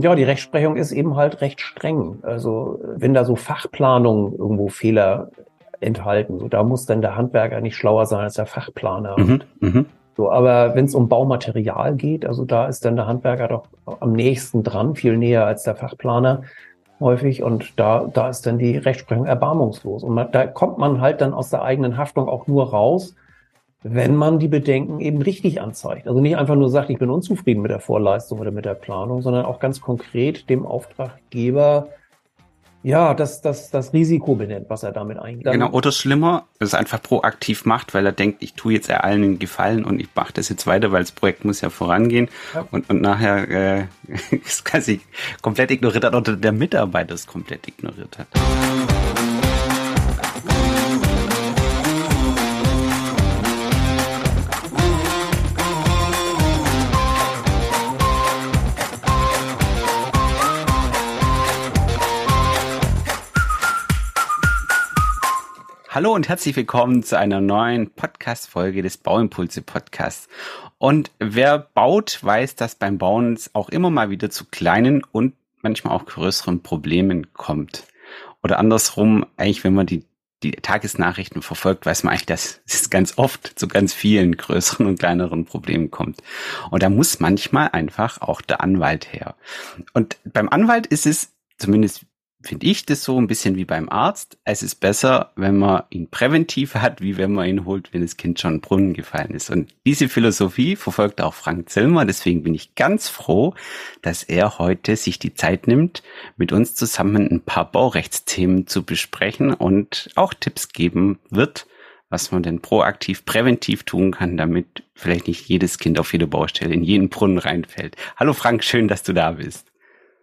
Ja, die Rechtsprechung ist eben halt recht streng. Also wenn da so Fachplanungen irgendwo Fehler enthalten, so da muss dann der Handwerker nicht schlauer sein als der Fachplaner. Mhm, mh. So, aber wenn es um Baumaterial geht, also da ist dann der Handwerker doch am nächsten dran, viel näher als der Fachplaner häufig. Und da, da ist dann die Rechtsprechung erbarmungslos. Und man, da kommt man halt dann aus der eigenen Haftung auch nur raus, wenn man die Bedenken eben richtig anzeigt. Also nicht einfach nur sagt, ich bin unzufrieden mit der Vorleistung oder mit der Planung, sondern auch ganz konkret dem Auftraggeber ja, das, das, das Risiko benennt, was er damit eingeht. Genau, oder schlimmer, es einfach proaktiv macht, weil er denkt, ich tue jetzt allen einen Gefallen und ich mache das jetzt weiter, weil das Projekt muss ja vorangehen ja. Und, und nachher äh, ist quasi komplett ignoriert hat oder der Mitarbeiter es komplett ignoriert hat. Hallo und herzlich willkommen zu einer neuen Podcast-Folge des Bauimpulse Podcasts. Und wer baut, weiß, dass beim Bauen es auch immer mal wieder zu kleinen und manchmal auch größeren Problemen kommt. Oder andersrum, eigentlich, wenn man die, die Tagesnachrichten verfolgt, weiß man eigentlich, dass es ganz oft zu ganz vielen größeren und kleineren Problemen kommt. Und da muss manchmal einfach auch der Anwalt her. Und beim Anwalt ist es zumindest finde ich das so ein bisschen wie beim Arzt. Es ist besser, wenn man ihn präventiv hat, wie wenn man ihn holt, wenn das Kind schon in Brunnen gefallen ist. Und diese Philosophie verfolgt auch Frank Zillmer. Deswegen bin ich ganz froh, dass er heute sich die Zeit nimmt, mit uns zusammen ein paar Baurechtsthemen zu besprechen und auch Tipps geben wird, was man denn proaktiv, präventiv tun kann, damit vielleicht nicht jedes Kind auf jede Baustelle in jeden Brunnen reinfällt. Hallo Frank, schön, dass du da bist.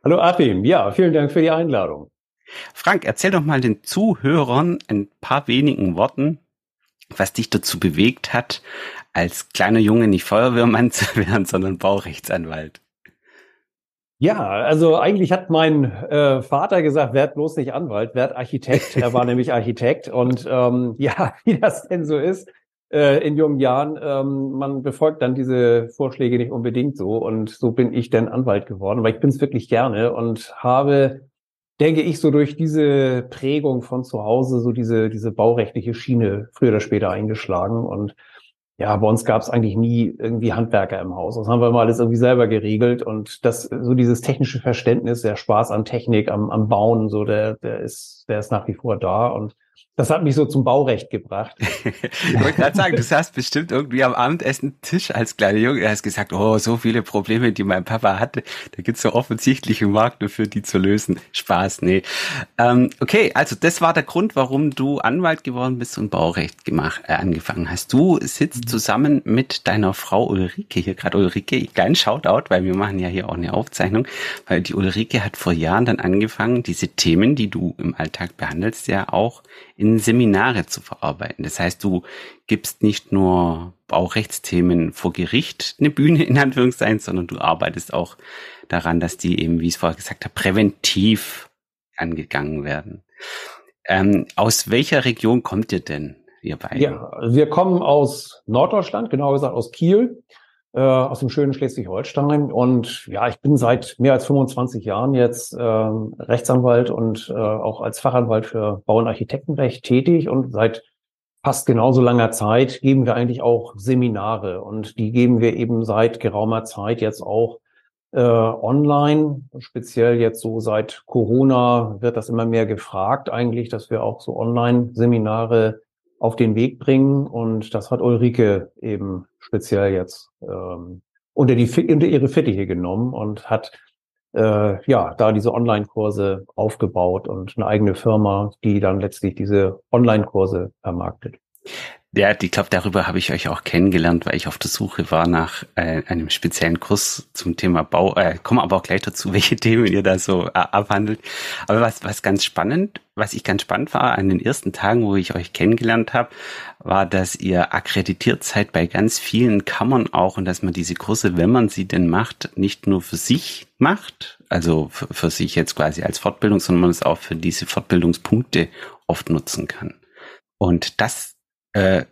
Hallo Achim, ja, vielen Dank für die Einladung. Frank, erzähl doch mal den Zuhörern ein paar wenigen Worten, was dich dazu bewegt hat, als kleiner Junge nicht Feuerwehrmann zu werden, sondern Baurechtsanwalt. Ja, also eigentlich hat mein äh, Vater gesagt, werd bloß nicht Anwalt, werd Architekt. Er war nämlich Architekt und ähm, ja, wie das denn so ist, äh, in jungen Jahren, ähm, man befolgt dann diese Vorschläge nicht unbedingt so. Und so bin ich dann Anwalt geworden, weil ich bin es wirklich gerne und habe, denke ich, so durch diese Prägung von zu Hause, so diese, diese baurechtliche Schiene früher oder später eingeschlagen. Und ja, bei uns gab es eigentlich nie irgendwie Handwerker im Haus. Das haben wir mal alles irgendwie selber geregelt. Und das, so dieses technische Verständnis, der Spaß an Technik, am, am Bauen, so der, der ist, der ist nach wie vor da. Und das hat mich so zum Baurecht gebracht. ich wollte gerade sagen, du saßt bestimmt irgendwie am Abendessen Tisch als kleiner Junge. Du hast gesagt, oh, so viele Probleme, die mein Papa hatte. Da gibt's so offensichtliche Markt dafür, die zu lösen. Spaß, nee. Ähm, okay, also das war der Grund, warum du Anwalt geworden bist und Baurecht gemacht, äh, angefangen hast. Du sitzt mhm. zusammen mit deiner Frau Ulrike hier gerade. Ulrike, kleinen Shoutout, weil wir machen ja hier auch eine Aufzeichnung, weil die Ulrike hat vor Jahren dann angefangen, diese Themen, die du im Alltag behandelst, ja auch in Seminare zu verarbeiten. Das heißt, du gibst nicht nur Baurechtsthemen vor Gericht eine Bühne in Anführungszeichen, sondern du arbeitest auch daran, dass die eben, wie ich es vorher gesagt habe, präventiv angegangen werden. Ähm, aus welcher Region kommt ihr denn, ihr beiden? Ja, wir kommen aus Norddeutschland, genauer gesagt aus Kiel äh, aus dem schönen Schleswig-Holstein. Und ja, ich bin seit mehr als 25 Jahren jetzt äh, Rechtsanwalt und äh, auch als Fachanwalt für Bau- und Architektenrecht tätig. Und seit fast genauso langer Zeit geben wir eigentlich auch Seminare. Und die geben wir eben seit geraumer Zeit jetzt auch äh, online. Speziell jetzt so seit Corona wird das immer mehr gefragt eigentlich, dass wir auch so Online-Seminare auf den Weg bringen. Und das hat Ulrike eben speziell jetzt ähm, unter, die, unter ihre Fittiche genommen und hat äh, ja da diese Online-Kurse aufgebaut und eine eigene Firma, die dann letztlich diese Online-Kurse vermarktet. Ja, ich glaube, darüber habe ich euch auch kennengelernt, weil ich auf der Suche war nach äh, einem speziellen Kurs zum Thema Bau. Äh, komme aber auch gleich dazu, welche Themen ihr da so äh, abhandelt. Aber was, was ganz spannend, was ich ganz spannend war an den ersten Tagen, wo ich euch kennengelernt habe, war, dass ihr akkreditiert seid bei ganz vielen Kammern auch und dass man diese Kurse, wenn man sie denn macht, nicht nur für sich macht, also für, für sich jetzt quasi als Fortbildung, sondern man es auch für diese Fortbildungspunkte oft nutzen kann. Und das äh,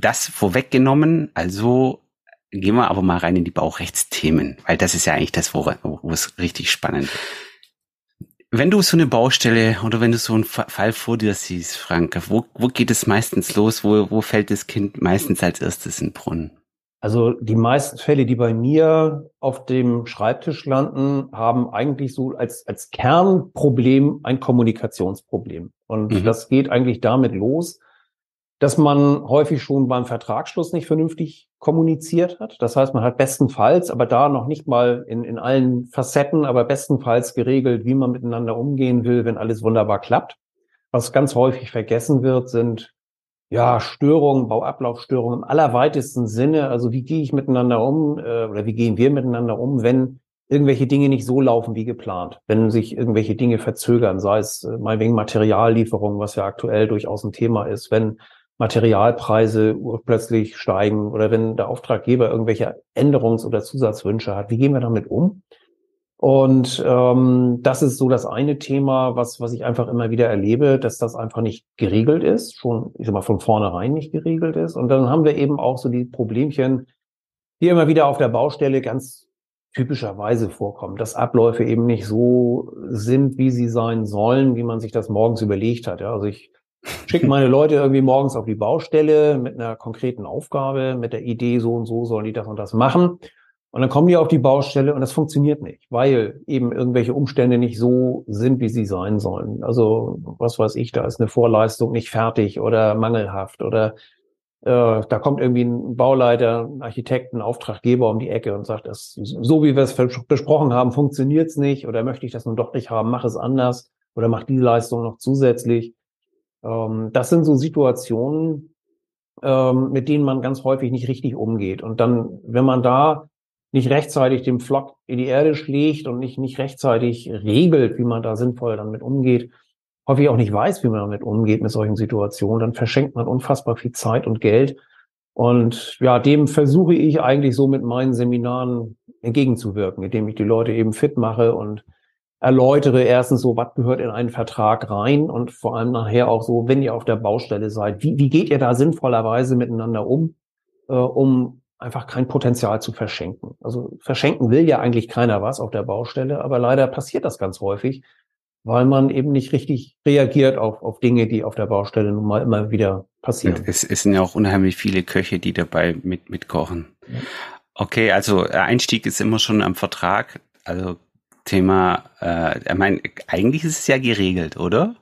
das vorweggenommen, also gehen wir aber mal rein in die Baurechtsthemen, weil das ist ja eigentlich das, wo, wo es richtig spannend ist. Wenn du so eine Baustelle oder wenn du so einen Fall vor dir siehst, Frank, wo, wo geht es meistens los? Wo, wo fällt das Kind meistens als erstes in den Brunnen? Also die meisten Fälle, die bei mir auf dem Schreibtisch landen, haben eigentlich so als, als Kernproblem ein Kommunikationsproblem. Und mhm. das geht eigentlich damit los, dass man häufig schon beim Vertragsschluss nicht vernünftig kommuniziert hat. Das heißt, man hat bestenfalls, aber da noch nicht mal in, in allen Facetten, aber bestenfalls geregelt, wie man miteinander umgehen will, wenn alles wunderbar klappt. Was ganz häufig vergessen wird, sind ja Störungen, Bauablaufstörungen im allerweitesten Sinne. Also wie gehe ich miteinander um äh, oder wie gehen wir miteinander um, wenn irgendwelche Dinge nicht so laufen wie geplant, wenn sich irgendwelche Dinge verzögern, sei es äh, mal wegen Materiallieferung, was ja aktuell durchaus ein Thema ist, wenn Materialpreise plötzlich steigen oder wenn der Auftraggeber irgendwelche Änderungs- oder Zusatzwünsche hat. Wie gehen wir damit um? Und ähm, das ist so das eine Thema, was, was ich einfach immer wieder erlebe, dass das einfach nicht geregelt ist, schon, ich sag mal, von vornherein nicht geregelt ist. Und dann haben wir eben auch so die Problemchen, die immer wieder auf der Baustelle ganz typischerweise vorkommen, dass Abläufe eben nicht so sind, wie sie sein sollen, wie man sich das morgens überlegt hat. Ja, also ich schicke meine Leute irgendwie morgens auf die Baustelle mit einer konkreten Aufgabe, mit der Idee, so und so sollen die das und das machen. Und dann kommen die auf die Baustelle und das funktioniert nicht, weil eben irgendwelche Umstände nicht so sind, wie sie sein sollen. Also was weiß ich, da ist eine Vorleistung nicht fertig oder mangelhaft oder äh, da kommt irgendwie ein Bauleiter, ein Architekt, ein Auftraggeber um die Ecke und sagt, das, so wie wir es besprochen haben, funktioniert es nicht oder möchte ich das nun doch nicht haben, mach es anders oder mach die Leistung noch zusätzlich. Ähm, das sind so Situationen, ähm, mit denen man ganz häufig nicht richtig umgeht. Und dann, wenn man da nicht rechtzeitig den Flock in die Erde schlägt und nicht, nicht rechtzeitig regelt, wie man da sinnvoll damit umgeht, häufig auch nicht weiß, wie man damit umgeht mit solchen Situationen, dann verschenkt man unfassbar viel Zeit und Geld. Und ja, dem versuche ich eigentlich so mit meinen Seminaren entgegenzuwirken, indem ich die Leute eben fit mache und erläutere erstens so, was gehört in einen Vertrag rein und vor allem nachher auch so, wenn ihr auf der Baustelle seid, wie, wie geht ihr da sinnvollerweise miteinander um, äh, um einfach kein Potenzial zu verschenken. Also verschenken will ja eigentlich keiner was auf der Baustelle, aber leider passiert das ganz häufig, weil man eben nicht richtig reagiert auf, auf Dinge, die auf der Baustelle nun mal immer wieder passieren. es, es sind ja auch unheimlich viele Köche, die dabei mit, mitkochen. Ja. Okay, also Einstieg ist immer schon am Vertrag. Also Thema, äh, ich meine, eigentlich ist es ja geregelt, oder?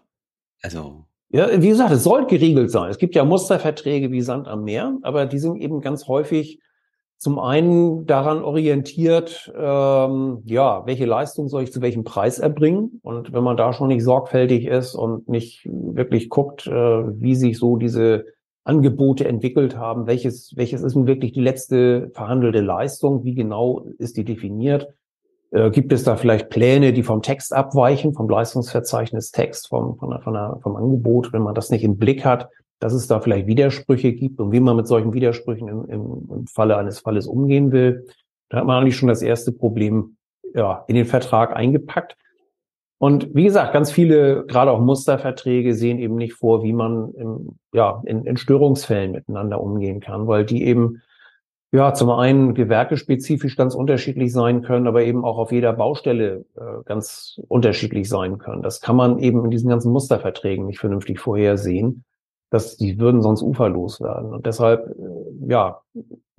Also. Ja, wie gesagt, es soll geregelt sein. Es gibt ja Musterverträge wie Sand am Meer, aber die sind eben ganz häufig zum einen daran orientiert, ähm, ja, welche Leistung soll ich zu welchem Preis erbringen? Und wenn man da schon nicht sorgfältig ist und nicht wirklich guckt, äh, wie sich so diese Angebote entwickelt haben, welches, welches ist nun wirklich die letzte verhandelte Leistung, wie genau ist die definiert, äh, gibt es da vielleicht Pläne, die vom Text abweichen, vom Leistungsverzeichnis Text, vom, von von der, vom Angebot, wenn man das nicht im Blick hat, dass es da vielleicht Widersprüche gibt und wie man mit solchen Widersprüchen im, im, im Falle eines Falles umgehen will. Da hat man eigentlich schon das erste Problem ja, in den Vertrag eingepackt. Und wie gesagt, ganz viele, gerade auch Musterverträge, sehen eben nicht vor, wie man im, ja, in, in Störungsfällen miteinander umgehen kann, weil die eben ja, zum einen gewerkespezifisch ganz unterschiedlich sein können, aber eben auch auf jeder Baustelle äh, ganz unterschiedlich sein können. Das kann man eben in diesen ganzen Musterverträgen nicht vernünftig vorhersehen. dass die würden sonst uferlos werden. Und deshalb, äh, ja,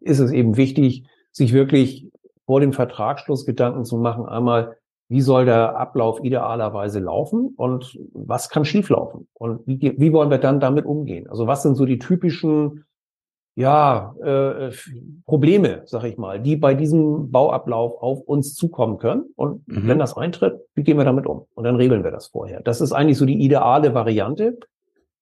ist es eben wichtig, sich wirklich vor dem Vertragsschluss Gedanken zu machen. Einmal, wie soll der Ablauf idealerweise laufen und was kann schieflaufen? Und wie, wie wollen wir dann damit umgehen? Also was sind so die typischen ja, äh, Probleme, sag ich mal, die bei diesem Bauablauf auf uns zukommen können. Und mhm. wenn das eintritt, wie gehen wir damit um? Und dann regeln wir das vorher. Das ist eigentlich so die ideale Variante.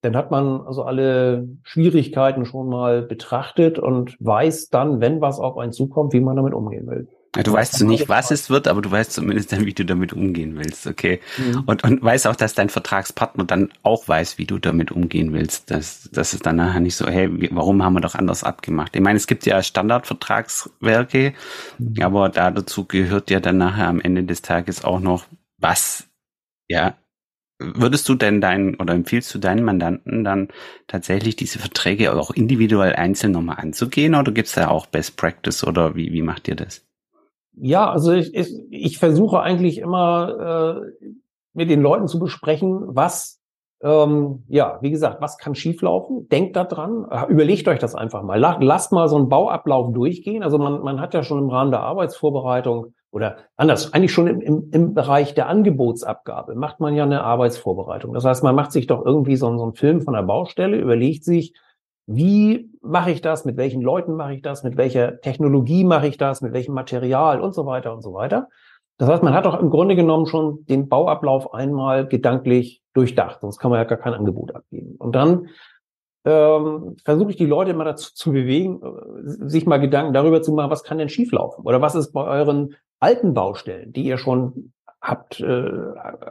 Dann hat man also alle Schwierigkeiten schon mal betrachtet und weiß dann, wenn was auf einen zukommt, wie man damit umgehen will. Ja, du weißt so nicht, was es wird, aber du weißt zumindest dann, wie du damit umgehen willst, okay. Mhm. Und, und weißt auch, dass dein Vertragspartner dann auch weiß, wie du damit umgehen willst. Dass, dass es dann nachher nicht so, hey, warum haben wir doch anders abgemacht? Ich meine, es gibt ja Standardvertragswerke, mhm. aber da dazu gehört ja dann nachher am Ende des Tages auch noch, was ja würdest du denn deinen oder empfiehlst du deinen Mandanten dann tatsächlich diese Verträge auch individuell einzeln nochmal anzugehen oder gibt's da auch Best Practice oder wie, wie macht ihr das? Ja, also ich, ich, ich versuche eigentlich immer äh, mit den Leuten zu besprechen, was ähm, ja, wie gesagt, was kann schieflaufen? Denkt da dran, äh, überlegt euch das einfach mal. Lasst mal so einen Bauablauf durchgehen. Also man, man hat ja schon im Rahmen der Arbeitsvorbereitung oder anders, eigentlich schon im, im, im Bereich der Angebotsabgabe macht man ja eine Arbeitsvorbereitung. Das heißt, man macht sich doch irgendwie so, so einen Film von der Baustelle, überlegt sich, wie mache ich das, mit welchen Leuten mache ich das, mit welcher Technologie mache ich das, mit welchem Material und so weiter und so weiter. Das heißt, man hat doch im Grunde genommen schon den Bauablauf einmal gedanklich durchdacht, sonst kann man ja gar kein Angebot abgeben. Und dann ähm, versuche ich die Leute immer dazu zu bewegen, äh, sich mal Gedanken darüber zu machen, was kann denn schieflaufen? Oder was ist bei euren alten Baustellen, die ihr schon habt äh,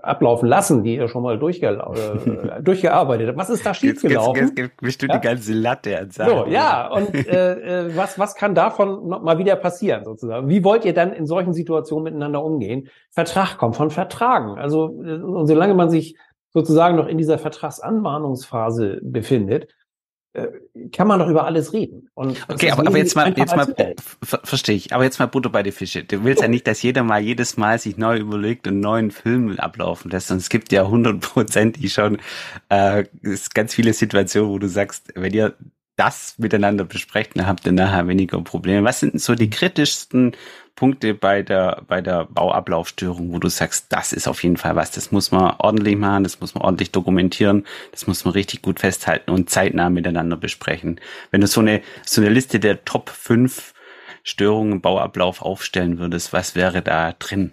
ablaufen lassen, die ihr schon mal äh, durchgearbeitet habt. Was ist da schiefgelaufen? Jetzt, jetzt, jetzt bestimmt ja? die ganze Latte an Sachen. So, ja, und äh, äh, was, was kann davon noch mal wieder passieren sozusagen? Wie wollt ihr dann in solchen Situationen miteinander umgehen? Vertrag kommt von Vertragen. Also äh, und solange man sich sozusagen noch in dieser Vertragsanmahnungsphase befindet, kann man doch über alles reden. Und okay, aber, aber jetzt mal, jetzt mal, ver verstehe ich, aber jetzt mal Butter bei die Fische. Du willst ja nicht, dass jeder mal jedes Mal sich neu überlegt und einen neuen Film ablaufen lässt. Und es gibt ja hundertprozentig schon äh, ganz viele Situationen, wo du sagst, wenn ihr das miteinander besprecht, dann habt ihr nachher weniger Probleme. Was sind so die kritischsten Punkte bei der, bei der Bauablaufstörung, wo du sagst, das ist auf jeden Fall was, das muss man ordentlich machen, das muss man ordentlich dokumentieren, das muss man richtig gut festhalten und zeitnah miteinander besprechen. Wenn du so eine, so eine Liste der Top 5 Störungen im Bauablauf aufstellen würdest, was wäre da drin?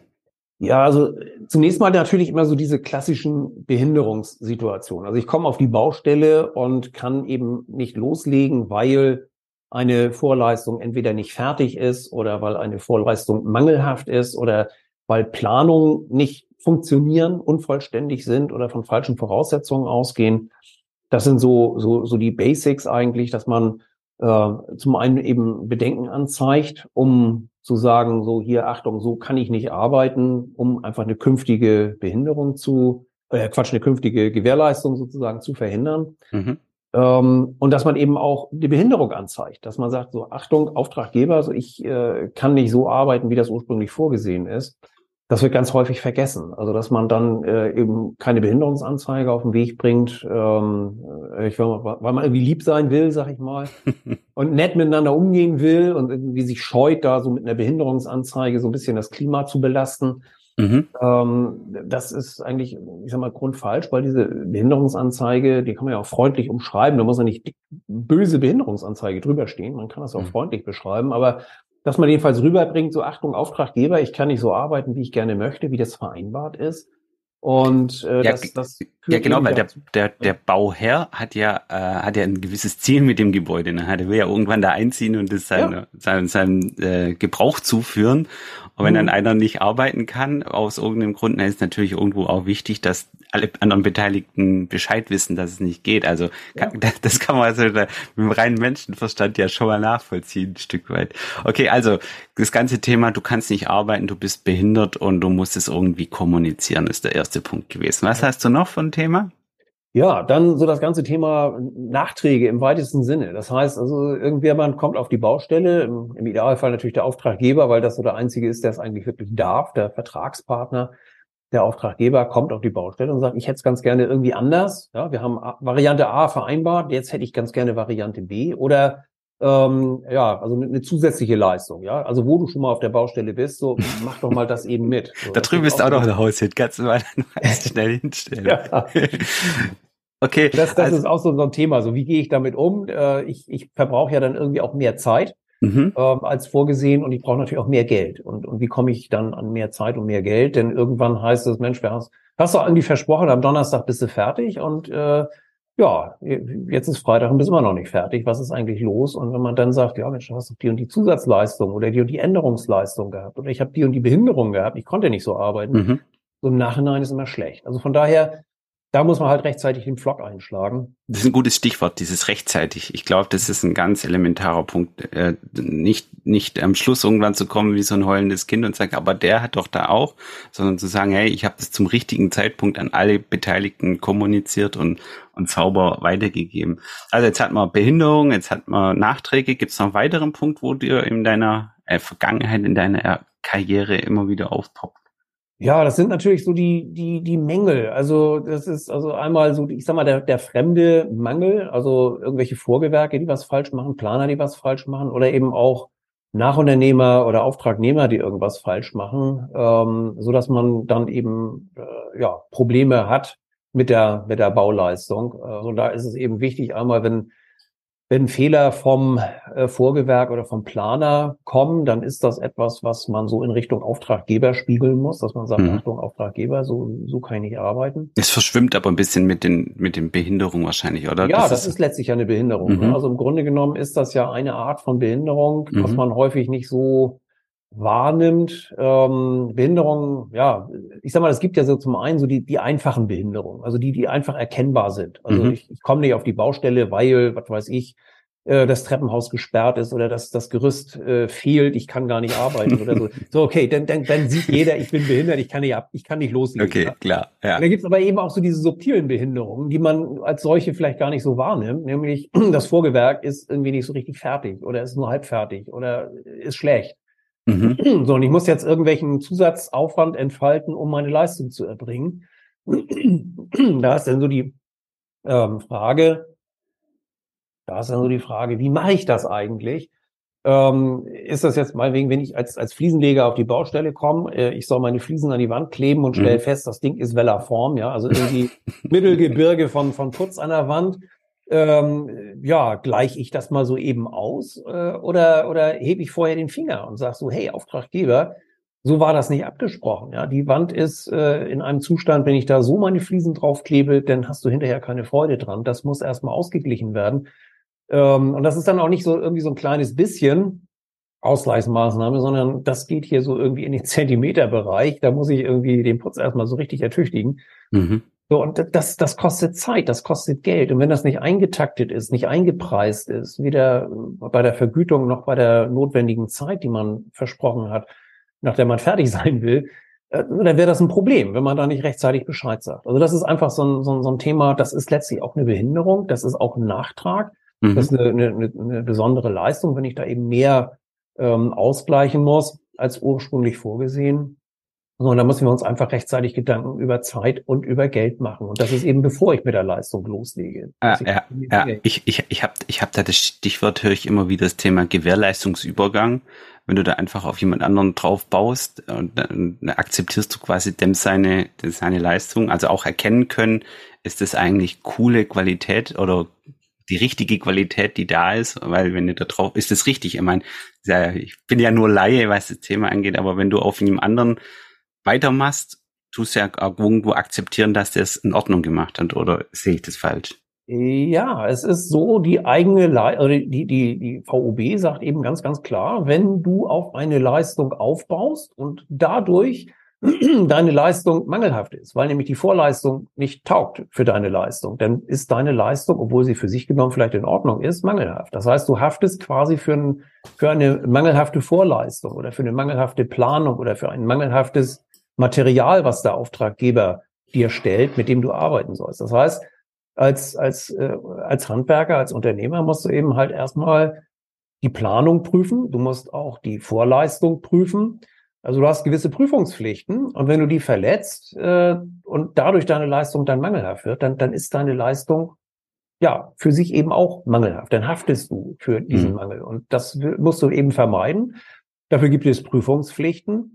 Ja, also zunächst mal natürlich immer so diese klassischen Behinderungssituationen. Also ich komme auf die Baustelle und kann eben nicht loslegen, weil eine Vorleistung entweder nicht fertig ist oder weil eine Vorleistung mangelhaft ist oder weil Planungen nicht funktionieren, unvollständig sind oder von falschen Voraussetzungen ausgehen. Das sind so, so, so die Basics eigentlich, dass man äh, zum einen eben Bedenken anzeigt, um zu sagen, so hier, Achtung, so kann ich nicht arbeiten, um einfach eine künftige Behinderung zu, äh, Quatsch, eine künftige Gewährleistung sozusagen zu verhindern. Mhm. Ähm, und dass man eben auch die Behinderung anzeigt, dass man sagt, so Achtung, Auftraggeber, so ich äh, kann nicht so arbeiten, wie das ursprünglich vorgesehen ist. Das wird ganz häufig vergessen. Also dass man dann äh, eben keine Behinderungsanzeige auf den Weg bringt, ähm, äh, ich will mal, weil man irgendwie lieb sein will, sag ich mal, und nett miteinander umgehen will und irgendwie sich scheut, da so mit einer Behinderungsanzeige so ein bisschen das Klima zu belasten. Mhm. Ähm, das ist eigentlich, ich sag mal, grundfalsch, weil diese Behinderungsanzeige, die kann man ja auch freundlich umschreiben. Da muss ja nicht böse Behinderungsanzeige drüber stehen. Man kann das auch mhm. freundlich beschreiben, aber dass man jedenfalls rüberbringt, so Achtung, Auftraggeber, ich kann nicht so arbeiten, wie ich gerne möchte, wie das vereinbart ist. Und äh, ja, das, das ja genau, weil der, der, der Bauherr hat ja, äh, hat ja ein gewisses Ziel mit dem Gebäude. Ne? Er will ja irgendwann da einziehen und das seinem ja. sein, sein, äh, Gebrauch zuführen. Und wenn dann mhm. einer nicht arbeiten kann, aus irgendeinem Grund, dann ist natürlich irgendwo auch wichtig, dass alle anderen Beteiligten Bescheid wissen, dass es nicht geht. Also ja. das kann man also mit dem reinen Menschenverstand ja schon mal nachvollziehen, ein Stück weit. Okay, also das ganze Thema, du kannst nicht arbeiten, du bist behindert und du musst es irgendwie kommunizieren, ist der erste Punkt gewesen. Was hast du noch von Thema? Ja, dann so das ganze Thema Nachträge im weitesten Sinne. Das heißt also, irgendjemand kommt auf die Baustelle, im, Idealfall natürlich der Auftraggeber, weil das so der einzige ist, der es eigentlich wirklich darf, der Vertragspartner. Der Auftraggeber kommt auf die Baustelle und sagt, ich hätte es ganz gerne irgendwie anders. Ja, wir haben Variante A vereinbart, jetzt hätte ich ganz gerne Variante B. Oder ähm, ja, also eine, zusätzliche Leistung, ja. Also wo du schon mal auf der Baustelle bist, so mach doch mal das eben mit. So, da drüben ist auch noch ein Haushit, kannst du mal schnell hinstellen. ja. Okay. Das, das also, ist auch so, so ein Thema. So, wie gehe ich damit um? Äh, ich ich verbrauche ja dann irgendwie auch mehr Zeit mhm. ähm, als vorgesehen und ich brauche natürlich auch mehr Geld. Und, und wie komme ich dann an mehr Zeit und mehr Geld? Denn irgendwann heißt es, Mensch, wer hast, hast du irgendwie versprochen, am Donnerstag bist du fertig und äh, ja, jetzt ist Freitag und bist immer noch nicht fertig. Was ist eigentlich los? Und wenn man dann sagt, ja, Mensch, du hast doch die und die Zusatzleistung oder die und die Änderungsleistung gehabt oder ich habe die und die Behinderung gehabt, ich konnte nicht so arbeiten. Mhm. So im Nachhinein ist immer schlecht. Also von daher da muss man halt rechtzeitig den Flock einschlagen. Das ist ein gutes Stichwort, dieses rechtzeitig. Ich glaube, das ist ein ganz elementarer Punkt. Äh, nicht, nicht am Schluss irgendwann zu kommen wie so ein heulendes Kind und sagen, aber der hat doch da auch, sondern zu sagen, hey, ich habe das zum richtigen Zeitpunkt an alle Beteiligten kommuniziert und, und sauber weitergegeben. Also jetzt hat man Behinderung, jetzt hat man Nachträge. Gibt es noch einen weiteren Punkt, wo dir in deiner äh, Vergangenheit, in deiner Karriere immer wieder aufpoppt? Ja, das sind natürlich so die, die, die Mängel. Also, das ist also einmal so, ich sag mal, der, der fremde Mangel, also irgendwelche Vorgewerke, die was falsch machen, Planer, die was falsch machen, oder eben auch Nachunternehmer oder Auftragnehmer, die irgendwas falsch machen, ähm, so dass man dann eben äh, ja Probleme hat mit der mit der Bauleistung. Also da ist es eben wichtig, einmal wenn wenn Fehler vom äh, Vorgewerk oder vom Planer kommen, dann ist das etwas, was man so in Richtung Auftraggeber spiegeln muss, dass man sagt, mhm. Achtung, Auftraggeber, so, so kann ich nicht arbeiten. Es verschwimmt aber ein bisschen mit den, mit den Behinderungen wahrscheinlich, oder? Ja, das, das ist, ist, letztlich eine Behinderung. Ne? Mhm. Also im Grunde genommen ist das ja eine Art von Behinderung, mhm. was man häufig nicht so wahrnimmt. Ähm, Behinderungen, ja, ich sag mal, es gibt ja so zum einen so die, die einfachen Behinderungen, also die, die einfach erkennbar sind. Also mhm. ich, ich komme nicht auf die Baustelle, weil, was weiß ich, äh, das Treppenhaus gesperrt ist oder dass das Gerüst äh, fehlt, ich kann gar nicht arbeiten oder so. So, okay, dann, dann, dann sieht jeder, ich bin behindert, ich kann nicht ab, ich kann nicht loslegen. Okay, klar. Ja. Und da gibt's aber eben auch so diese subtilen Behinderungen, die man als solche vielleicht gar nicht so wahrnimmt, nämlich das Vorgewerk ist irgendwie nicht so richtig fertig oder ist nur halb fertig oder ist schlecht. Mhm. So, und ich muss jetzt irgendwelchen Zusatzaufwand entfalten, um meine Leistung zu erbringen. da ist dann so die ähm, Frage, da ist dann so die Frage, wie mache ich das eigentlich? Ähm, ist das jetzt mal wegen, wenn ich als, als Fliesenleger auf die Baustelle komme, äh, ich soll meine Fliesen an die Wand kleben und stelle mhm. fest, das Ding ist Wellerform, ja, also irgendwie Mittelgebirge von, von Putz an der Wand ähm, ja, gleiche ich das mal so eben aus äh, oder, oder hebe ich vorher den Finger und sage so, hey, Auftraggeber, so war das nicht abgesprochen. Ja, die Wand ist äh, in einem Zustand, wenn ich da so meine Fliesen draufklebe, dann hast du hinterher keine Freude dran. Das muss erstmal ausgeglichen werden. Ähm, und das ist dann auch nicht so irgendwie so ein kleines bisschen Ausgleichsmaßnahme, sondern das geht hier so irgendwie in den Zentimeterbereich. Da muss ich irgendwie den Putz erstmal so richtig ertüchtigen. Mhm. So, und das, das kostet Zeit, das kostet Geld. Und wenn das nicht eingetaktet ist, nicht eingepreist ist, weder bei der Vergütung noch bei der notwendigen Zeit, die man versprochen hat, nach der man fertig sein will, äh, dann wäre das ein Problem, wenn man da nicht rechtzeitig Bescheid sagt. Also das ist einfach so ein, so ein, so ein Thema, das ist letztlich auch eine Behinderung, das ist auch ein Nachtrag, mhm. das ist eine, eine, eine besondere Leistung, wenn ich da eben mehr ähm, ausgleichen muss als ursprünglich vorgesehen. So, und da müssen wir uns einfach rechtzeitig Gedanken über Zeit und über Geld machen. Und das ist eben bevor ich mit der Leistung loslege. Ah, ja, ja. Ich, ich, ich habe ich hab da das Stichwort, höre ich immer wieder das Thema Gewährleistungsübergang. Wenn du da einfach auf jemand anderen drauf baust, und dann akzeptierst du quasi dem seine, seine Leistung, also auch erkennen können, ist das eigentlich coole Qualität oder die richtige Qualität, die da ist, weil wenn du da drauf, ist das richtig? Ich meine, ich bin ja nur Laie, was das Thema angeht, aber wenn du auf einem anderen weitermachst, tust ja irgendwo akzeptieren, dass der es in Ordnung gemacht hat, oder sehe ich das falsch? Ja, es ist so, die eigene, Le die, die, die VOB sagt eben ganz, ganz klar, wenn du auf eine Leistung aufbaust und dadurch deine Leistung mangelhaft ist, weil nämlich die Vorleistung nicht taugt für deine Leistung, dann ist deine Leistung, obwohl sie für sich genommen vielleicht in Ordnung ist, mangelhaft. Das heißt, du haftest quasi für, ein, für eine mangelhafte Vorleistung oder für eine mangelhafte Planung oder für ein mangelhaftes Material, was der Auftraggeber dir stellt, mit dem du arbeiten sollst. Das heißt, als, als, äh, als Handwerker, als Unternehmer musst du eben halt erstmal die Planung prüfen. Du musst auch die Vorleistung prüfen. Also du hast gewisse Prüfungspflichten und wenn du die verletzt äh, und dadurch deine Leistung dann mangelhaft wird, dann, dann ist deine Leistung ja für sich eben auch mangelhaft. Dann haftest du für diesen mhm. Mangel und das musst du eben vermeiden. Dafür gibt es Prüfungspflichten.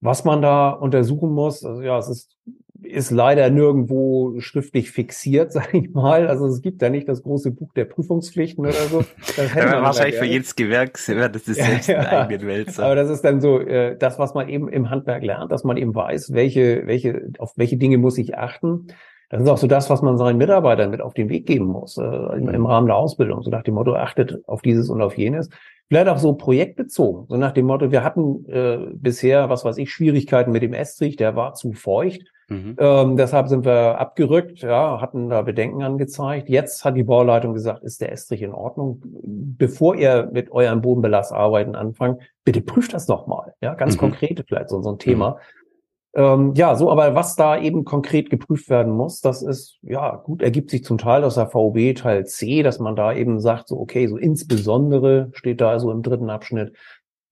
Was man da untersuchen muss, also ja, es ist, ist leider nirgendwo schriftlich fixiert, sage ich mal. Also es gibt da nicht das große Buch der Prüfungspflichten oder so. Das ja, wahrscheinlich für jedes Gewerk, das ist selbst ja, eine eigene Welt. So. Aber das ist dann so äh, das, was man eben im Handwerk lernt, dass man eben weiß, welche, welche, auf welche Dinge muss ich achten. Das ist auch so das, was man seinen Mitarbeitern mit auf den Weg geben muss, äh, im, im Rahmen der Ausbildung. So nach dem Motto, achtet auf dieses und auf jenes. Vielleicht auch so projektbezogen, so nach dem Motto, wir hatten äh, bisher, was weiß ich, Schwierigkeiten mit dem Estrich, der war zu feucht. Mhm. Ähm, deshalb sind wir abgerückt, ja, hatten da Bedenken angezeigt. Jetzt hat die Bauleitung gesagt, ist der Estrich in Ordnung? Bevor ihr mit euren Bodenbelastarbeiten anfangt, bitte prüft das doch mal. Ja, ganz mhm. konkrete vielleicht so, so ein Thema. Mhm. Ähm, ja, so, aber was da eben konkret geprüft werden muss, das ist, ja, gut, ergibt sich zum Teil aus der VOB Teil C, dass man da eben sagt, so, okay, so insbesondere steht da also im dritten Abschnitt,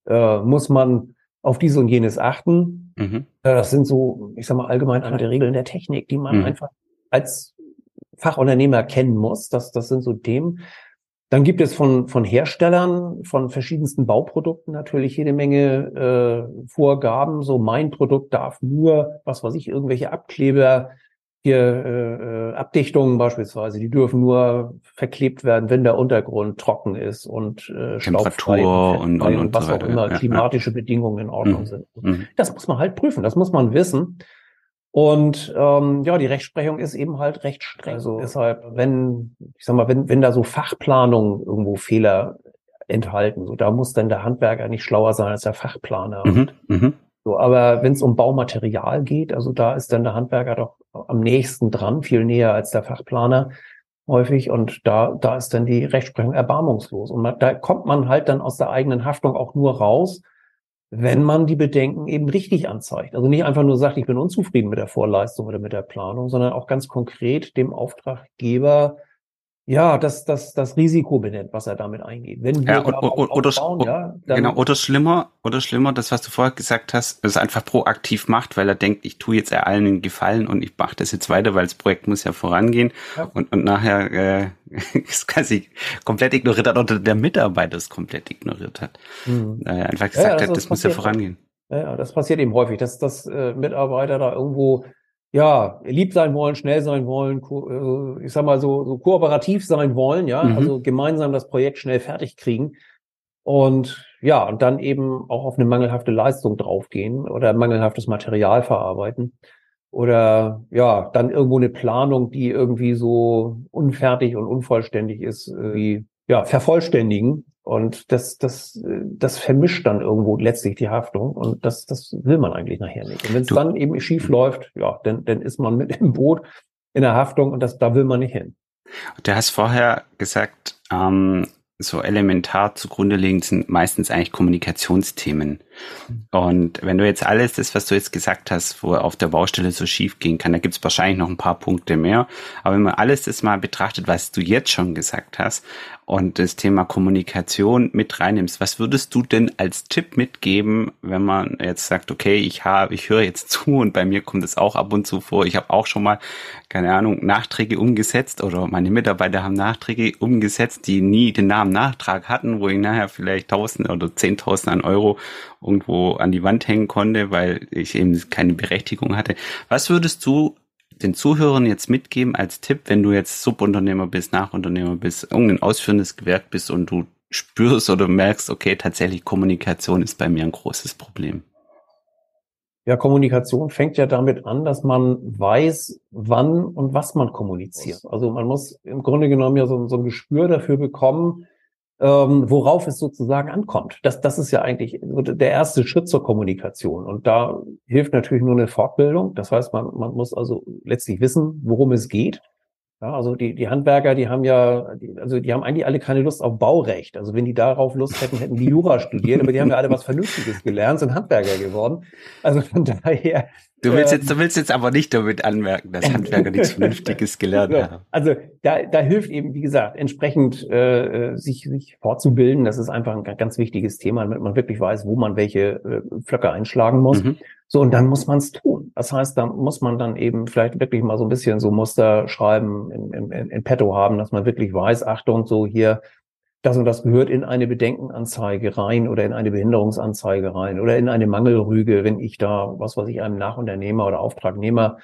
äh, muss man auf dies und jenes achten. Mhm. Äh, das sind so, ich sag mal, allgemein andere Regeln der Technik, die man mhm. einfach als Fachunternehmer kennen muss. Das, das sind so Themen. Dann gibt es von, von Herstellern von verschiedensten Bauprodukten natürlich jede Menge äh, Vorgaben. So mein Produkt darf nur, was weiß ich, irgendwelche Abkleber hier äh, Abdichtungen beispielsweise, die dürfen nur verklebt werden, wenn der Untergrund trocken ist und äh, Temperatur und, und, und, was auch immer ja, klimatische ja. Bedingungen in Ordnung mhm. sind. Mhm. Das muss man halt prüfen, das muss man wissen. Und ähm, ja, die Rechtsprechung ist eben halt recht streng. Also deshalb, wenn, ich sag mal, wenn, wenn da so Fachplanungen irgendwo Fehler enthalten, so da muss dann der Handwerker nicht schlauer sein als der Fachplaner. Mhm. Mhm. So, aber wenn es um Baumaterial geht, also da ist dann der Handwerker doch am nächsten dran, viel näher als der Fachplaner häufig. Und da, da ist dann die Rechtsprechung erbarmungslos. Und man, da kommt man halt dann aus der eigenen Haftung auch nur raus, wenn man die Bedenken eben richtig anzeigt. Also nicht einfach nur sagt, ich bin unzufrieden mit der Vorleistung oder mit der Planung, sondern auch ganz konkret dem Auftraggeber ja, das, das, das Risiko benennt, was er damit eingeht. Wenn wir ja, oder, oder, aufbauen, ja, dann genau, oder schlimmer, oder schlimmer, das, was du vorher gesagt hast, es einfach proaktiv macht, weil er denkt, ich tue jetzt allen einen Gefallen und ich mache das jetzt weiter, weil das Projekt muss ja vorangehen ja. Und, und nachher äh, es kann sich komplett ignoriert hat oder der Mitarbeiter es komplett ignoriert hat. Mhm. Äh, einfach gesagt ja, das hat, das muss ja vorangehen. Ja, das passiert eben häufig, dass, dass äh, Mitarbeiter da irgendwo ja, lieb sein wollen, schnell sein wollen, äh, ich sag mal so, so kooperativ sein wollen, ja, mhm. also gemeinsam das Projekt schnell fertig kriegen und ja, und dann eben auch auf eine mangelhafte Leistung draufgehen oder mangelhaftes Material verarbeiten oder ja, dann irgendwo eine Planung, die irgendwie so unfertig und unvollständig ist, wie ja, vervollständigen und das, das, das vermischt dann irgendwo letztlich die Haftung und das, das will man eigentlich nachher nicht. Und wenn es dann eben schief läuft, ja, dann, dann ist man mit im Boot in der Haftung und das, da will man nicht hin. Du hast vorher gesagt, ähm, so elementar zugrunde liegend sind meistens eigentlich Kommunikationsthemen. Und wenn du jetzt alles das, was du jetzt gesagt hast, wo auf der Baustelle so schief gehen kann, da gibt es wahrscheinlich noch ein paar Punkte mehr. Aber wenn man alles das mal betrachtet, was du jetzt schon gesagt hast und das Thema Kommunikation mit reinnimmst, was würdest du denn als Tipp mitgeben, wenn man jetzt sagt, okay, ich habe, ich höre jetzt zu und bei mir kommt es auch ab und zu vor. Ich habe auch schon mal, keine Ahnung, Nachträge umgesetzt oder meine Mitarbeiter haben Nachträge umgesetzt, die nie den Namen Nachtrag hatten, wo ich nachher vielleicht tausend oder zehntausend an Euro irgendwo an die Wand hängen konnte, weil ich eben keine Berechtigung hatte. Was würdest du den Zuhörern jetzt mitgeben als Tipp, wenn du jetzt Subunternehmer bist, Nachunternehmer bist, irgendein ausführendes Gewerk bist und du spürst oder merkst, okay, tatsächlich Kommunikation ist bei mir ein großes Problem? Ja, Kommunikation fängt ja damit an, dass man weiß, wann und was man kommuniziert. Also man muss im Grunde genommen ja so, so ein Gespür dafür bekommen, ähm, worauf es sozusagen ankommt. Das, das ist ja eigentlich der erste Schritt zur Kommunikation. Und da hilft natürlich nur eine Fortbildung. Das heißt, man, man muss also letztlich wissen, worum es geht. Ja, also die, die Handwerker, die haben ja, die, also die haben eigentlich alle keine Lust auf Baurecht. Also wenn die darauf Lust hätten, hätten die Jura studiert, aber die haben ja alle was Vernünftiges gelernt, sind Handwerker geworden. Also von daher Du willst jetzt, du willst jetzt aber nicht damit anmerken, dass Handwerker nichts Vernünftiges gelernt haben. Also da, da hilft eben, wie gesagt, entsprechend äh, sich, sich fortzubilden. Das ist einfach ein ganz wichtiges Thema, damit man wirklich weiß, wo man welche äh, Pflöcke einschlagen muss. Mhm. So, und dann muss man es tun. Das heißt, da muss man dann eben vielleicht wirklich mal so ein bisschen so Muster schreiben, in, in, in petto haben, dass man wirklich weiß, Achtung, so hier, das und das gehört in eine Bedenkenanzeige rein oder in eine Behinderungsanzeige rein oder in eine Mangelrüge, wenn ich da, was weiß ich, einem Nachunternehmer oder Auftragnehmer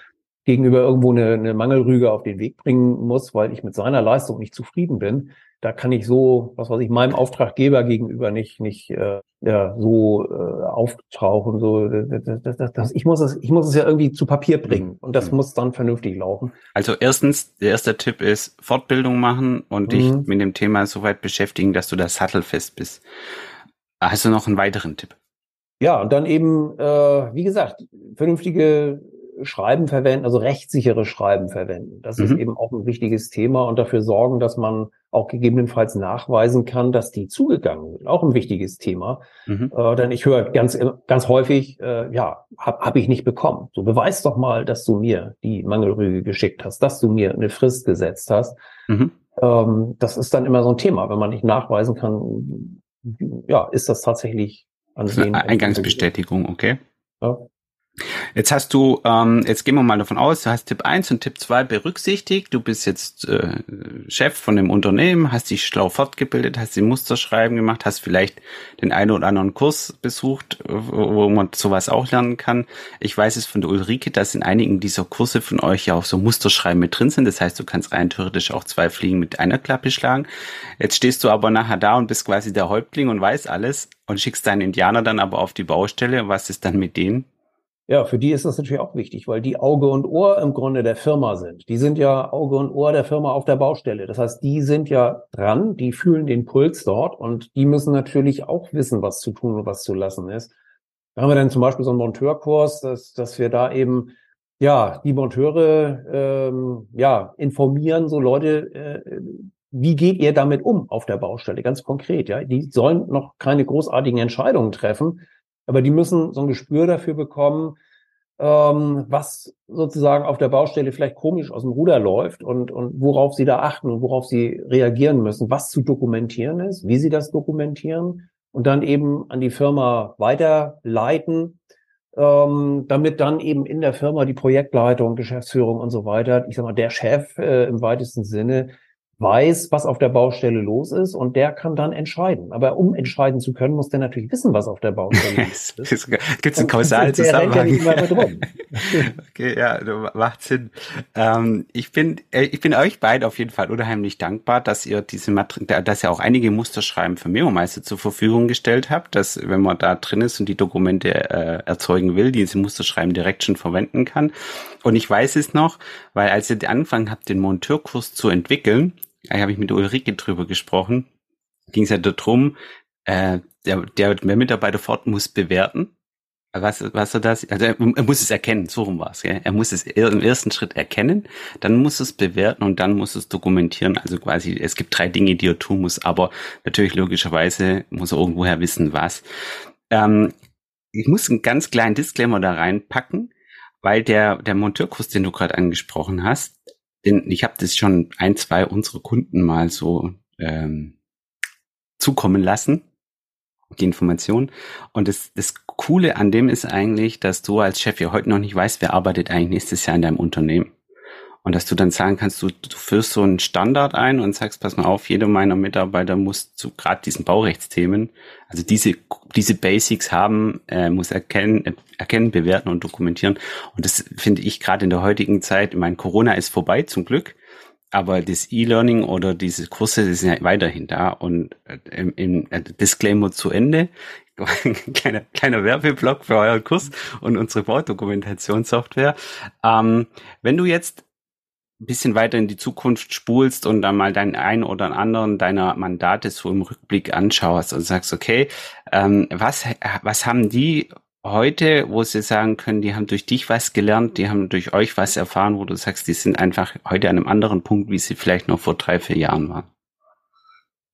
gegenüber irgendwo eine, eine Mangelrüge auf den Weg bringen muss, weil ich mit seiner Leistung nicht zufrieden bin, da kann ich so, was weiß ich, meinem Auftraggeber gegenüber nicht nicht äh, ja, so äh, auftauchen. So, das, das, das, das, ich muss es, ich muss es ja irgendwie zu Papier bringen und das mhm. muss dann vernünftig laufen. Also erstens, der erste Tipp ist Fortbildung machen und mhm. dich mit dem Thema so weit beschäftigen, dass du da sattelfest bist. Hast du noch einen weiteren Tipp? Ja, und dann eben, äh, wie gesagt, vernünftige Schreiben verwenden, also rechtssichere Schreiben verwenden. Das mhm. ist eben auch ein wichtiges Thema und dafür sorgen, dass man auch gegebenenfalls nachweisen kann, dass die zugegangen sind. Auch ein wichtiges Thema. Mhm. Äh, denn ich höre ganz, ganz häufig, äh, ja, habe hab ich nicht bekommen. So beweis doch mal, dass du mir die Mangelrüge geschickt hast, dass du mir eine Frist gesetzt hast. Mhm. Ähm, das ist dann immer so ein Thema, wenn man nicht nachweisen kann, ja, ist das tatsächlich an Eingangsbestätigung, okay. Ja. Jetzt hast du, ähm, jetzt gehen wir mal davon aus, du hast Tipp 1 und Tipp 2 berücksichtigt. Du bist jetzt äh, Chef von dem Unternehmen, hast dich schlau fortgebildet, hast die Musterschreiben gemacht, hast vielleicht den einen oder anderen Kurs besucht, wo man sowas auch lernen kann. Ich weiß es von der Ulrike, dass in einigen dieser Kurse von euch ja auch so Musterschreiben mit drin sind. Das heißt, du kannst rein theoretisch auch zwei Fliegen mit einer Klappe schlagen. Jetzt stehst du aber nachher da und bist quasi der Häuptling und weißt alles und schickst deinen Indianer dann aber auf die Baustelle. Was ist dann mit denen? Ja, für die ist das natürlich auch wichtig, weil die Auge und Ohr im Grunde der Firma sind. Die sind ja Auge und Ohr der Firma auf der Baustelle. Das heißt, die sind ja dran, die fühlen den Puls dort und die müssen natürlich auch wissen, was zu tun und was zu lassen ist. Da haben wir dann zum Beispiel so einen Monteurkurs, dass, dass wir da eben ja die Monteure ähm, ja informieren, so Leute, äh, wie geht ihr damit um auf der Baustelle, ganz konkret. Ja, die sollen noch keine großartigen Entscheidungen treffen aber die müssen so ein Gespür dafür bekommen, ähm, was sozusagen auf der Baustelle vielleicht komisch aus dem Ruder läuft und, und worauf sie da achten und worauf sie reagieren müssen, was zu dokumentieren ist, wie sie das dokumentieren und dann eben an die Firma weiterleiten, ähm, damit dann eben in der Firma die Projektleitung, Geschäftsführung und so weiter, ich sag mal, der Chef äh, im weitesten Sinne weiß, was auf der Baustelle los ist und der kann dann entscheiden. Aber um entscheiden zu können, muss der natürlich wissen, was auf der Baustelle ist. Gibt es einen kausalen Zusammenhang? okay, ja, macht Sinn. Ähm, ich bin, äh, ich bin euch beiden auf jeden Fall unheimlich dankbar, dass ihr diese Matri dass ihr auch einige Musterschreiben für Memo-Meister zur Verfügung gestellt habt, dass wenn man da drin ist und die Dokumente äh, erzeugen will, diese Musterschreiben direkt schon verwenden kann. Und ich weiß es noch, weil als ihr angefangen habt, den Monteurkurs zu entwickeln, habe ich mit Ulrike drüber gesprochen, ging es ja darum, äh, der, der, der Mitarbeiter fort muss bewerten. Was, was er das, also er, er muss es erkennen, so rum war es. Er muss es im ersten Schritt erkennen, dann muss es bewerten und dann muss es dokumentieren. Also quasi, es gibt drei Dinge, die er tun muss, aber natürlich logischerweise muss er irgendwoher wissen, was. Ähm, ich muss einen ganz kleinen Disclaimer da reinpacken, weil der, der Monteurkurs, den du gerade angesprochen hast, denn ich habe das schon ein, zwei unserer Kunden mal so ähm, zukommen lassen, die Information. Und das, das Coole an dem ist eigentlich, dass du als Chef ja heute noch nicht weißt, wer arbeitet eigentlich nächstes Jahr in deinem Unternehmen. Und dass du dann sagen kannst, du, du führst so einen Standard ein und sagst, pass mal auf, jeder meiner Mitarbeiter muss zu gerade diesen Baurechtsthemen, also diese, diese Basics haben, äh, muss erkennen, äh, erkennen, bewerten und dokumentieren. Und das finde ich gerade in der heutigen Zeit, ich meine, Corona ist vorbei zum Glück, aber das E-Learning oder diese Kurse, sind ja weiterhin da. Und äh, im, im äh, Disclaimer zu Ende, kleiner, kleiner Werbeblock für euren Kurs und unsere Baudokumentationssoftware. Ähm, wenn du jetzt ein bisschen weiter in die Zukunft spulst und dann mal deinen einen oder anderen deiner Mandate so im Rückblick anschaust und sagst, okay, ähm, was, was haben die heute, wo sie sagen können, die haben durch dich was gelernt, die haben durch euch was erfahren, wo du sagst, die sind einfach heute an einem anderen Punkt, wie sie vielleicht noch vor drei, vier Jahren waren?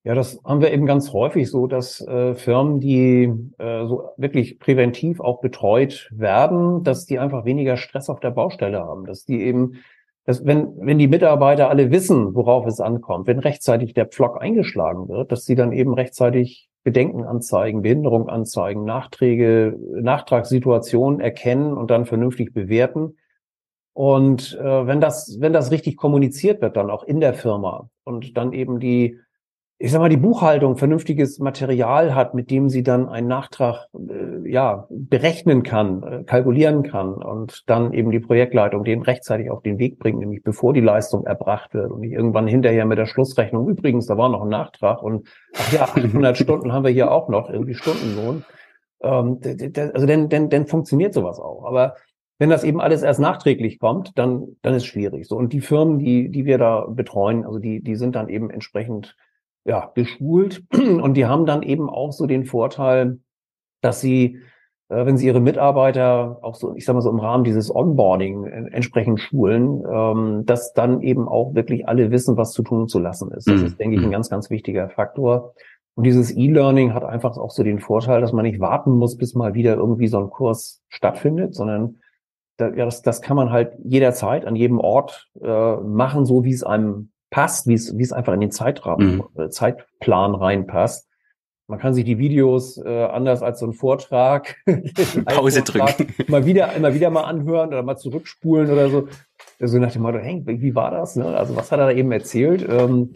Ja, das haben wir eben ganz häufig so, dass äh, Firmen, die äh, so wirklich präventiv auch betreut werden, dass die einfach weniger Stress auf der Baustelle haben, dass die eben dass wenn, wenn die Mitarbeiter alle wissen, worauf es ankommt, wenn rechtzeitig der Pflock eingeschlagen wird, dass sie dann eben rechtzeitig Bedenken anzeigen, Behinderung anzeigen, Nachträge, Nachtragssituationen erkennen und dann vernünftig bewerten. Und äh, wenn das, wenn das richtig kommuniziert wird, dann auch in der Firma und dann eben die ich sag mal, die Buchhaltung vernünftiges Material hat, mit dem sie dann einen Nachtrag äh, ja berechnen kann, äh, kalkulieren kann und dann eben die Projektleitung den rechtzeitig auf den Weg bringt, nämlich bevor die Leistung erbracht wird und nicht irgendwann hinterher mit der Schlussrechnung. Übrigens, da war noch ein Nachtrag und ach ja, 800 Stunden haben wir hier auch noch irgendwie Stundenlohn. Ähm, also denn, denn, denn funktioniert sowas auch. Aber wenn das eben alles erst nachträglich kommt, dann, dann ist schwierig. So und die Firmen, die, die wir da betreuen, also die, die sind dann eben entsprechend ja, geschult und die haben dann eben auch so den Vorteil, dass sie äh, wenn sie ihre Mitarbeiter auch so, ich sag mal so im Rahmen dieses Onboarding entsprechend schulen, ähm, dass dann eben auch wirklich alle wissen, was zu tun und zu lassen ist. Das mhm. ist, denke ich, ein mhm. ganz, ganz wichtiger Faktor. Und dieses E-Learning hat einfach auch so den Vorteil, dass man nicht warten muss, bis mal wieder irgendwie so ein Kurs stattfindet, sondern das, das kann man halt jederzeit an jedem Ort äh, machen, so wie es einem passt, wie es, wie es einfach in den Zeitrahmen, mhm. äh, Zeitplan reinpasst. Man kann sich die Videos äh, anders als so ein Vortrag, Pause drücken, mal wieder, immer wieder mal anhören oder mal zurückspulen oder so. So nach dem Motto, hey, wie war das? Ne? Also was hat er da eben erzählt? Ähm,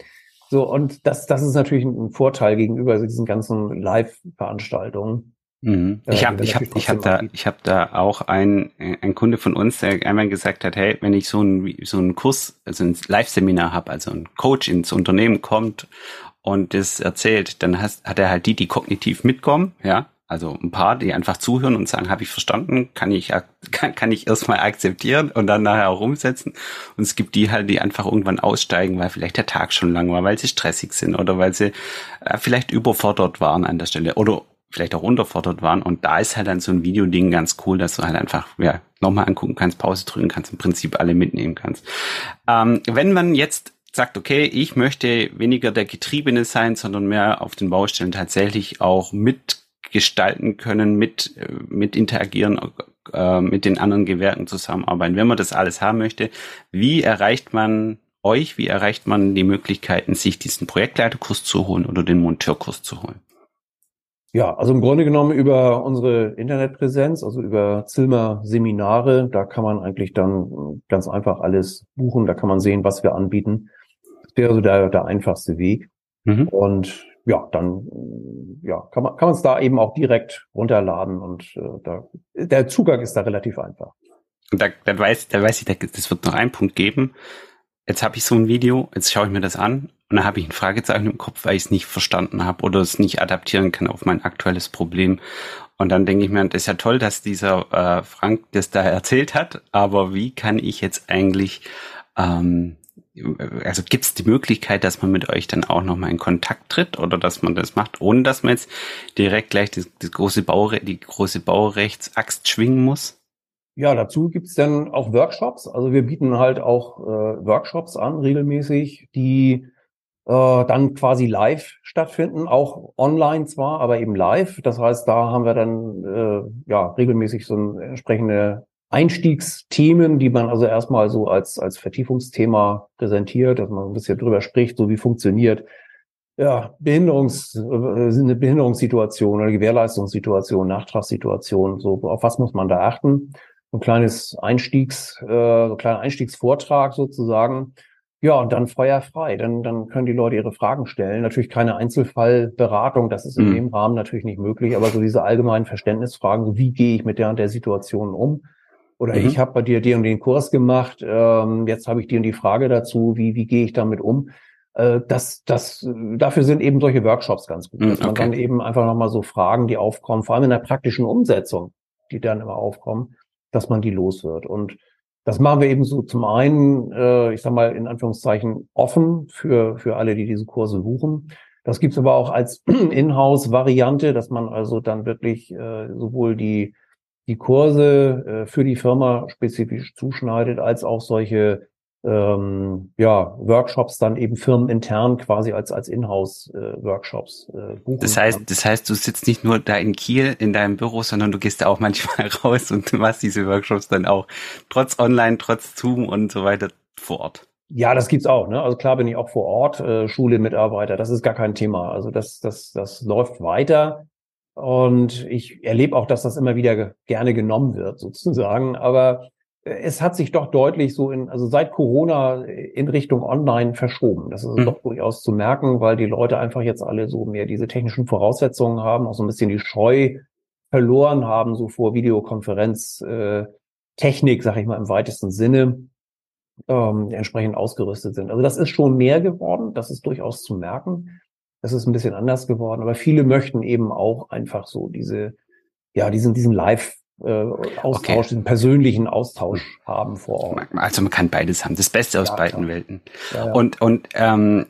so, und das, das ist natürlich ein Vorteil gegenüber diesen ganzen Live-Veranstaltungen. Mhm. Ich habe ich hab, ich hab da ich habe da auch ein ein Kunde von uns, der einmal gesagt hat, hey, wenn ich so ein so einen Kurs, also ein Live-Seminar habe, also ein Coach ins Unternehmen kommt und das erzählt, dann hast, hat er halt die, die kognitiv mitkommen, ja, also ein paar, die einfach zuhören und sagen, habe ich verstanden, kann ich, kann, kann ich erstmal akzeptieren und dann nachher auch umsetzen. Und es gibt die halt, die einfach irgendwann aussteigen, weil vielleicht der Tag schon lang war, weil sie stressig sind oder weil sie äh, vielleicht überfordert waren an der Stelle oder vielleicht auch unterfordert waren. Und da ist halt dann so ein Videoding ganz cool, dass du halt einfach ja, nochmal angucken kannst, Pause drücken kannst, im Prinzip alle mitnehmen kannst. Ähm, wenn man jetzt sagt, okay, ich möchte weniger der Getriebene sein, sondern mehr auf den Baustellen tatsächlich auch mit gestalten können, mit, mit interagieren, äh, mit den anderen Gewerken zusammenarbeiten. Wenn man das alles haben möchte, wie erreicht man euch, wie erreicht man die Möglichkeiten, sich diesen Projektleiterkurs zu holen oder den Monteurkurs zu holen? Ja, also im Grunde genommen über unsere Internetpräsenz, also über Zilmer Seminare, da kann man eigentlich dann ganz einfach alles buchen, da kann man sehen, was wir anbieten. Das wäre so der, der einfachste Weg. Mhm. Und ja, dann ja, kann man kann man es da eben auch direkt runterladen und äh, da, der Zugang ist da relativ einfach. Und da, da weiß, da weiß ich, das wird noch einen Punkt geben. Jetzt habe ich so ein Video, jetzt schaue ich mir das an und dann habe ich ein Fragezeichen im Kopf, weil ich es nicht verstanden habe oder es nicht adaptieren kann auf mein aktuelles Problem. Und dann denke ich mir, das ist ja toll, dass dieser äh, Frank das da erzählt hat, aber wie kann ich jetzt eigentlich ähm, also gibt es die Möglichkeit, dass man mit euch dann auch nochmal in Kontakt tritt oder dass man das macht, ohne dass man jetzt direkt gleich das, das große Baure die große Baurechtsaxt schwingen muss? Ja, dazu gibt's dann auch Workshops. Also wir bieten halt auch äh, Workshops an, regelmäßig, die äh, dann quasi live stattfinden, auch online zwar, aber eben live. Das heißt, da haben wir dann äh, ja regelmäßig so ein entsprechende Einstiegsthemen, die man also erstmal so als, als Vertiefungsthema präsentiert, dass man ein bisschen drüber spricht, so wie funktioniert ja, Behinderungs, äh, eine Behinderungssituation oder Gewährleistungssituation, Nachtragssituation, so auf was muss man da achten? Ein kleines Einstiegs, äh, ein kleiner Einstiegsvortrag sozusagen. Ja, und dann feuerfrei. Dann, dann können die Leute ihre Fragen stellen. Natürlich keine Einzelfallberatung, das ist in mhm. dem Rahmen natürlich nicht möglich, aber so diese allgemeinen Verständnisfragen, wie gehe ich mit der und der Situation um? Oder mhm. ich habe bei dir den und den Kurs gemacht, ähm, jetzt habe ich dir die Frage dazu, wie, wie gehe ich damit um? Äh, das, das, dafür sind eben solche Workshops ganz gut, mhm, dass man okay. dann eben einfach nochmal so Fragen, die aufkommen, vor allem in der praktischen Umsetzung, die dann immer aufkommen, dass man die los wird. Und das machen wir eben so zum einen, äh, ich sag mal, in Anführungszeichen offen für, für alle, die diese Kurse buchen. Das gibt's aber auch als Inhouse-Variante, dass man also dann wirklich äh, sowohl die die Kurse äh, für die Firma spezifisch zuschneidet, als auch solche ähm, ja, Workshops dann eben firmenintern quasi als als Inhouse-Workshops äh, buchen. Das heißt, kann. das heißt, du sitzt nicht nur da in Kiel in deinem Büro, sondern du gehst da auch manchmal raus und machst diese Workshops dann auch trotz Online, trotz Zoom und so weiter vor Ort. Ja, das gibt's auch. Ne? Also klar bin ich auch vor Ort, äh, Schule, Mitarbeiter, das ist gar kein Thema. Also das, das, das läuft weiter. Und ich erlebe auch, dass das immer wieder gerne genommen wird, sozusagen. Aber äh, es hat sich doch deutlich so in, also seit Corona in Richtung Online verschoben. Das ist mhm. doch durchaus zu merken, weil die Leute einfach jetzt alle so mehr diese technischen Voraussetzungen haben, auch so ein bisschen die Scheu verloren haben, so vor Videokonferenz, äh, Technik, sag ich mal, im weitesten Sinne, ähm, entsprechend ausgerüstet sind. Also das ist schon mehr geworden, das ist durchaus zu merken. Das ist ein bisschen anders geworden, aber viele möchten eben auch einfach so diese, ja, diesen, diesen Live- äh, Austausch, okay. den persönlichen Austausch haben vor Ort. Also man kann beides haben, das Beste aus ja, beiden klar. Welten. Ja, ja. Und und ähm,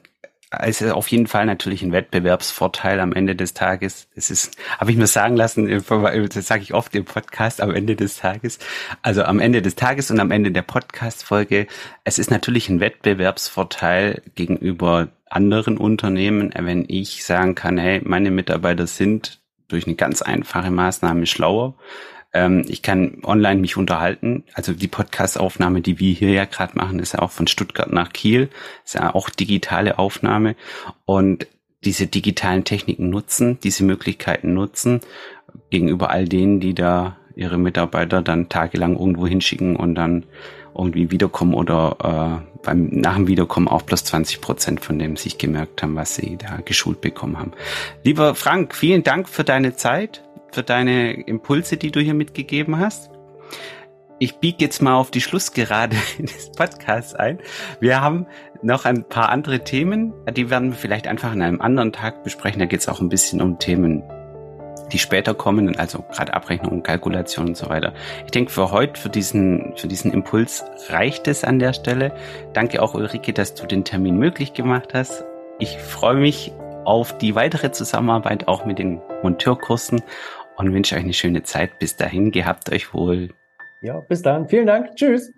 es ist auf jeden Fall natürlich ein Wettbewerbsvorteil am Ende des Tages. Es ist, habe ich mir sagen lassen, das sage ich oft im Podcast am Ende des Tages. Also am Ende des Tages und am Ende der Podcast-Folge. Es ist natürlich ein Wettbewerbsvorteil gegenüber anderen Unternehmen, wenn ich sagen kann, hey, meine Mitarbeiter sind durch eine ganz einfache Maßnahme schlauer ähm, ich kann online mich unterhalten. Also die Podcast-Aufnahme, die wir hier ja gerade machen, ist ja auch von Stuttgart nach Kiel. Ist ja auch digitale Aufnahme. Und diese digitalen Techniken nutzen, diese Möglichkeiten nutzen gegenüber all denen, die da ihre Mitarbeiter dann tagelang irgendwo hinschicken und dann irgendwie wiederkommen oder äh, beim nach dem Wiederkommen auch plus 20 Prozent von dem sich gemerkt haben, was sie da geschult bekommen haben. Lieber Frank, vielen Dank für deine Zeit für deine Impulse, die du hier mitgegeben hast. Ich biege jetzt mal auf die Schlussgerade des Podcasts ein. Wir haben noch ein paar andere Themen, die werden wir vielleicht einfach an einem anderen Tag besprechen. Da geht es auch ein bisschen um Themen, die später kommen, also gerade Abrechnung und Kalkulation und so weiter. Ich denke, für heute, für diesen, für diesen Impuls reicht es an der Stelle. Danke auch Ulrike, dass du den Termin möglich gemacht hast. Ich freue mich auf die weitere Zusammenarbeit auch mit den Monteurkursen und wünsche euch eine schöne Zeit. Bis dahin, gehabt euch wohl. Ja, bis dann. Vielen Dank. Tschüss.